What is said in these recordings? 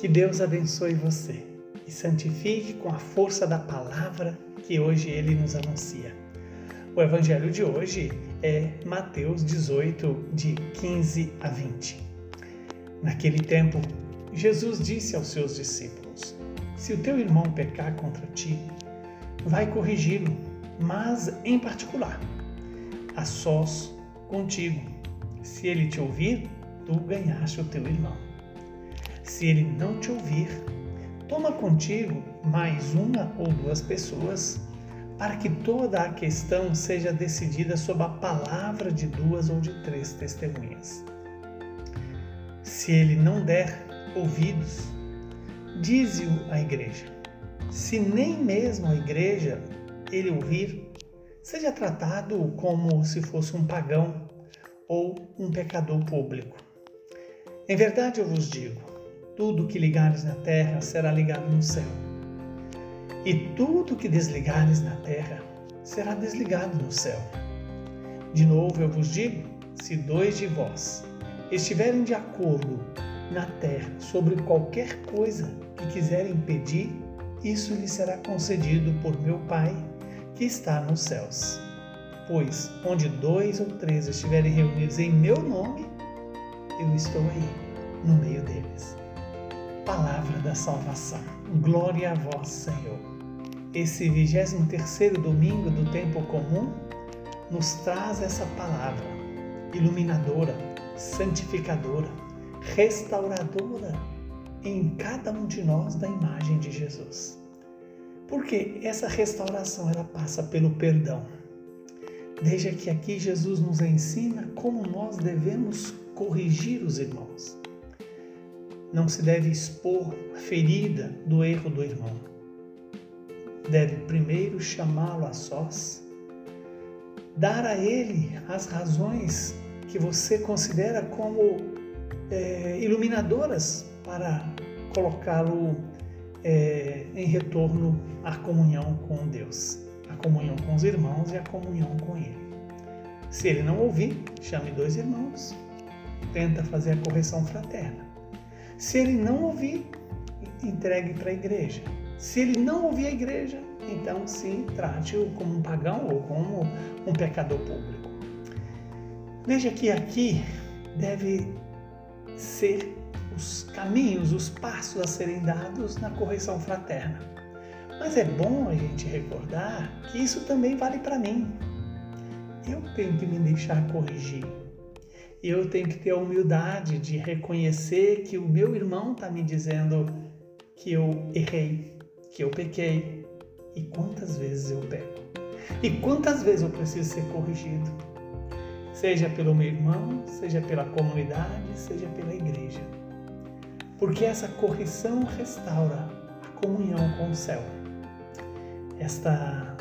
Que Deus abençoe você e santifique com a força da palavra que hoje ele nos anuncia. O evangelho de hoje é Mateus 18, de 15 a 20. Naquele tempo, Jesus disse aos seus discípulos: Se o teu irmão pecar contra ti, vai corrigi-lo, mas em particular, a sós contigo. Se ele te ouvir, tu ganhaste o teu irmão. Se ele não te ouvir, toma contigo mais uma ou duas pessoas, para que toda a questão seja decidida sob a palavra de duas ou de três testemunhas. Se ele não der ouvidos, dize-o à igreja. Se nem mesmo a igreja ele ouvir, seja tratado como se fosse um pagão ou um pecador público. Em verdade eu vos digo: tudo que ligares na terra será ligado no céu, e tudo que desligares na terra será desligado no céu. De novo eu vos digo: se dois de vós estiverem de acordo na terra sobre qualquer coisa que quiserem pedir, isso lhe será concedido por meu Pai que está nos céus. Pois onde dois ou três estiverem reunidos em meu nome, eu estou aí, no meio deles palavra da salvação. Glória a vós, Senhor. Esse 23 domingo do tempo comum nos traz essa palavra iluminadora, santificadora, restauradora em cada um de nós da imagem de Jesus. Porque essa restauração ela passa pelo perdão. Veja que aqui Jesus nos ensina como nós devemos corrigir os irmãos não se deve expor a ferida do erro do irmão. Deve primeiro chamá-lo a sós, dar a ele as razões que você considera como é, iluminadoras para colocá-lo é, em retorno à comunhão com Deus, a comunhão com os irmãos e a comunhão com Ele. Se ele não ouvir, chame dois irmãos, tenta fazer a correção fraterna. Se ele não ouvir, entregue para a igreja. Se ele não ouvir a igreja, então sim, trate-o como um pagão ou como um pecador público. Veja que aqui deve ser os caminhos, os passos a serem dados na correção fraterna. Mas é bom a gente recordar que isso também vale para mim. Eu tenho que me deixar corrigir eu tenho que ter a humildade de reconhecer que o meu irmão está me dizendo que eu errei, que eu pequei. E quantas vezes eu peco? E quantas vezes eu preciso ser corrigido? Seja pelo meu irmão, seja pela comunidade, seja pela igreja. Porque essa correção restaura a comunhão com o céu. Esta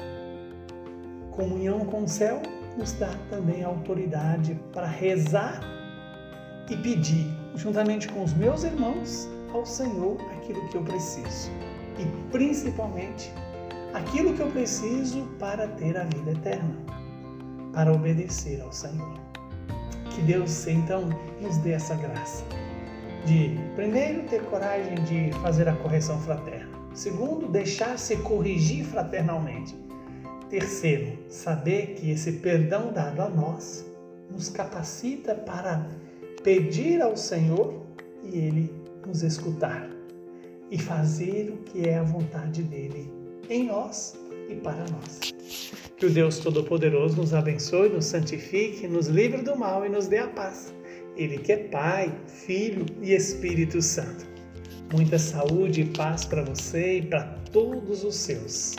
comunhão com o céu nos dá também autoridade para rezar e pedir, juntamente com os meus irmãos, ao Senhor aquilo que eu preciso. E principalmente aquilo que eu preciso para ter a vida eterna, para obedecer ao Senhor. Que Deus então nos dê essa graça de, primeiro, ter coragem de fazer a correção fraterna. Segundo, deixar-se corrigir fraternalmente Terceiro, saber que esse perdão dado a nós nos capacita para pedir ao Senhor e Ele nos escutar e fazer o que é a vontade dele em nós e para nós. Que o Deus Todo-Poderoso nos abençoe, nos santifique, nos livre do mal e nos dê a paz. Ele que é Pai, Filho e Espírito Santo. Muita saúde e paz para você e para todos os seus.